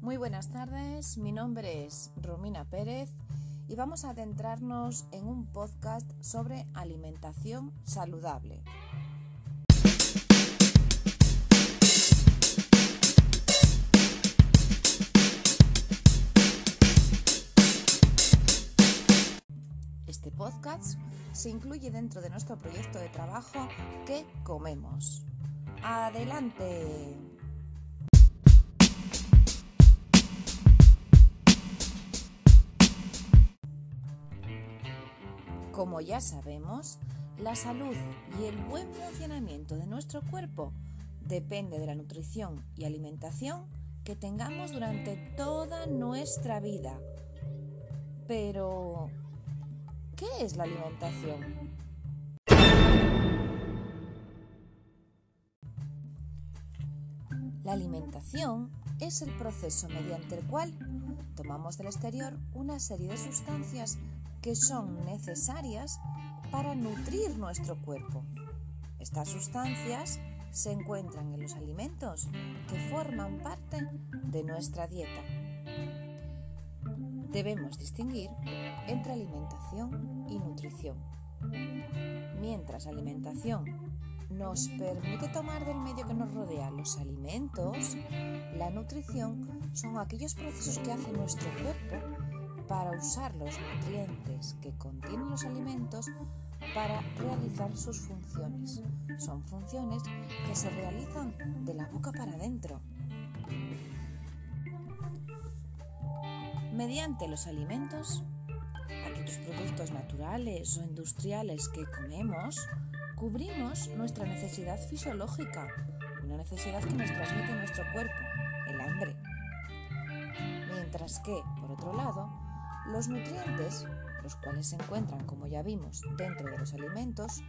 Muy buenas tardes, mi nombre es Romina Pérez y vamos a adentrarnos en un podcast sobre alimentación saludable. Este podcast se incluye dentro de nuestro proyecto de trabajo ¿Qué comemos? Adelante. Como ya sabemos, la salud y el buen funcionamiento de nuestro cuerpo depende de la nutrición y alimentación que tengamos durante toda nuestra vida. Pero, ¿qué es la alimentación? La alimentación es el proceso mediante el cual tomamos del exterior una serie de sustancias que son necesarias para nutrir nuestro cuerpo. Estas sustancias se encuentran en los alimentos que forman parte de nuestra dieta. Debemos distinguir entre alimentación y nutrición. Mientras alimentación nos permite tomar del medio que nos rodea los alimentos, la nutrición son aquellos procesos que hace nuestro cuerpo para usar los nutrientes que contienen los alimentos para realizar sus funciones. Son funciones que se realizan de la boca para adentro. Mediante los alimentos, aquellos productos naturales o industriales que comemos, cubrimos nuestra necesidad fisiológica, una necesidad que nos transmite nuestro cuerpo, el hambre. Mientras que, por otro lado, los nutrientes, los cuales se encuentran, como ya vimos, dentro de los alimentos,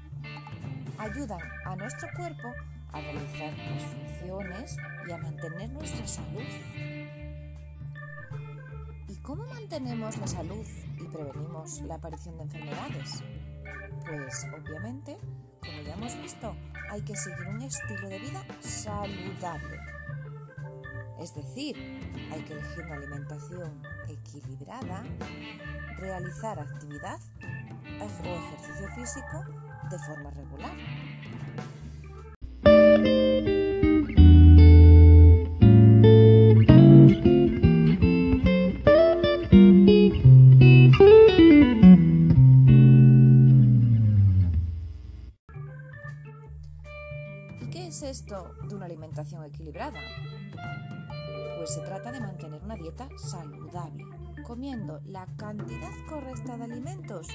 ayudan a nuestro cuerpo a realizar las funciones y a mantener nuestra salud. ¿Y cómo mantenemos la salud y prevenimos la aparición de enfermedades? Pues obviamente como ya hemos visto, hay que seguir un estilo de vida saludable. Es decir, hay que elegir una alimentación equilibrada, realizar actividad o ejercicio físico de forma regular. Es esto de una alimentación equilibrada? Pues se trata de mantener una dieta saludable, comiendo la cantidad correcta de alimentos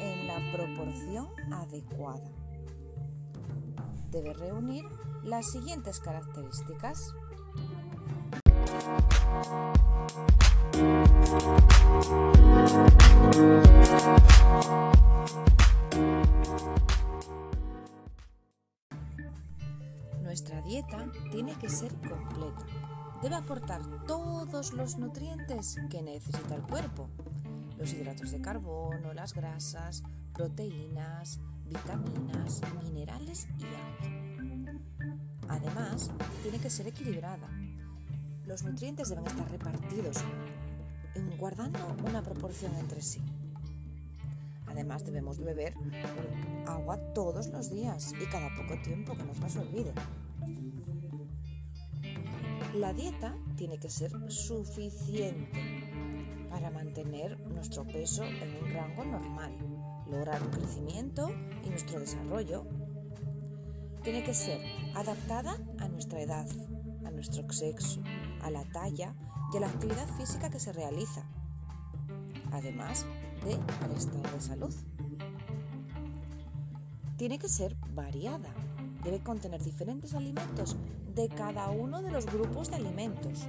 en la proporción adecuada. Debe reunir las siguientes características. Nuestra dieta tiene que ser completa. Debe aportar todos los nutrientes que necesita el cuerpo. Los hidratos de carbono, las grasas, proteínas, vitaminas, minerales y agua. Además, tiene que ser equilibrada. Los nutrientes deben estar repartidos, guardando una proporción entre sí. Además debemos beber agua todos los días y cada poco tiempo que no se nos olvide. La dieta tiene que ser suficiente para mantener nuestro peso en un rango normal, lograr un crecimiento y nuestro desarrollo. Tiene que ser adaptada a nuestra edad, a nuestro sexo, a la talla y a la actividad física que se realiza. Además de al estado de salud. Tiene que ser variada. Debe contener diferentes alimentos de cada uno de los grupos de alimentos.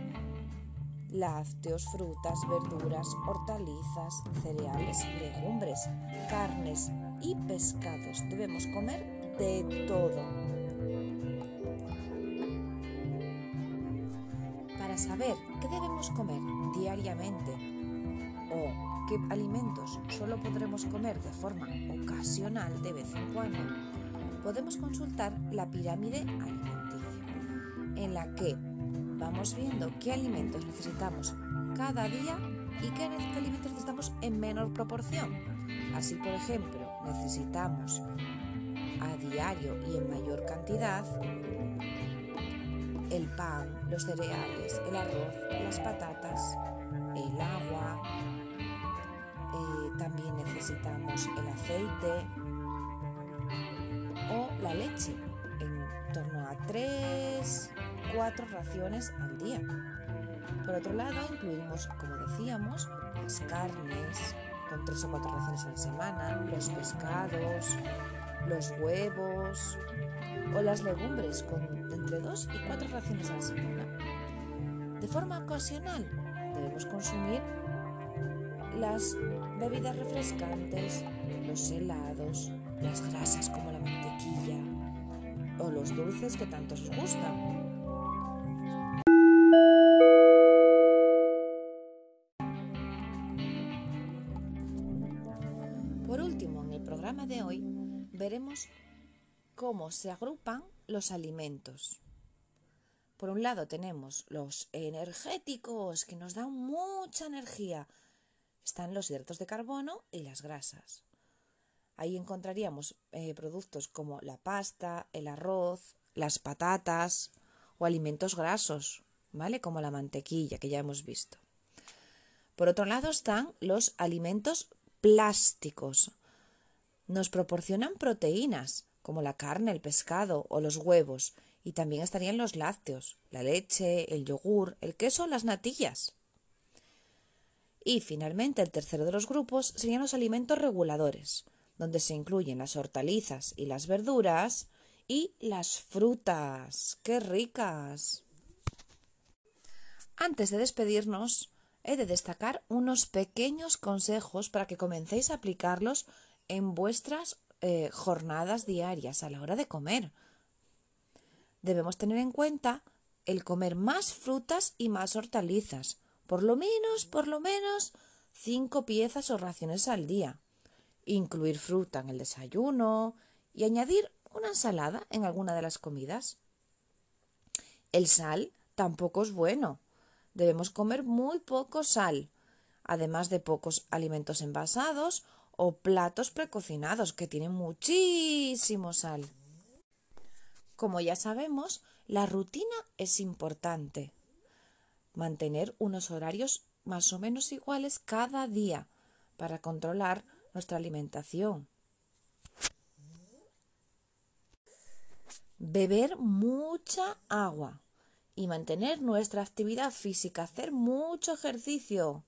Lácteos, frutas, verduras, hortalizas, cereales, legumbres, carnes y pescados. Debemos comer de todo. Para saber qué debemos comer diariamente o qué alimentos solo podremos comer de forma ocasional de vez en cuando, podemos consultar la pirámide alimenticia, en la que vamos viendo qué alimentos necesitamos cada día y qué alimentos necesitamos en menor proporción. Así, por ejemplo, necesitamos a diario y en mayor cantidad el pan, los cereales, el arroz, las patatas, el agua, eh, también necesitamos el aceite o la leche en torno a 3, 4 raciones al día. Por otro lado, incluimos, como decíamos, las carnes con 3 o 4 raciones a la semana, los pescados, los huevos o las legumbres con entre 2 y 4 raciones a la semana. De forma ocasional debemos consumir las bebidas refrescantes, los helados, las grasas como la mantequilla o los dulces que tanto os gustan. Por último, en el programa de hoy veremos cómo se agrupan los alimentos. Por un lado tenemos los energéticos que nos dan mucha energía. Están los hidratos de carbono y las grasas. Ahí encontraríamos eh, productos como la pasta, el arroz, las patatas o alimentos grasos, ¿vale? Como la mantequilla que ya hemos visto. Por otro lado están los alimentos plásticos. Nos proporcionan proteínas, como la carne, el pescado o los huevos, y también estarían los lácteos, la leche, el yogur, el queso, las natillas. Y finalmente el tercero de los grupos serían los alimentos reguladores, donde se incluyen las hortalizas y las verduras y las frutas. ¡Qué ricas! Antes de despedirnos, he de destacar unos pequeños consejos para que comencéis a aplicarlos en vuestras eh, jornadas diarias a la hora de comer. Debemos tener en cuenta el comer más frutas y más hortalizas, por lo menos, por lo menos, cinco piezas o raciones al día. Incluir fruta en el desayuno y añadir una ensalada en alguna de las comidas. El sal tampoco es bueno. Debemos comer muy poco sal, además de pocos alimentos envasados o platos precocinados que tienen muchísimo sal. Como ya sabemos, la rutina es importante. Mantener unos horarios más o menos iguales cada día para controlar nuestra alimentación. Beber mucha agua y mantener nuestra actividad física, hacer mucho ejercicio.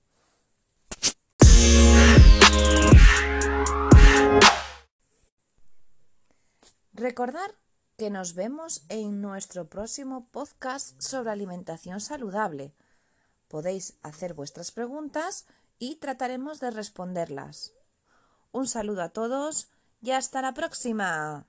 Recordar que nos vemos en nuestro próximo podcast sobre alimentación saludable. Podéis hacer vuestras preguntas y trataremos de responderlas. Un saludo a todos y hasta la próxima.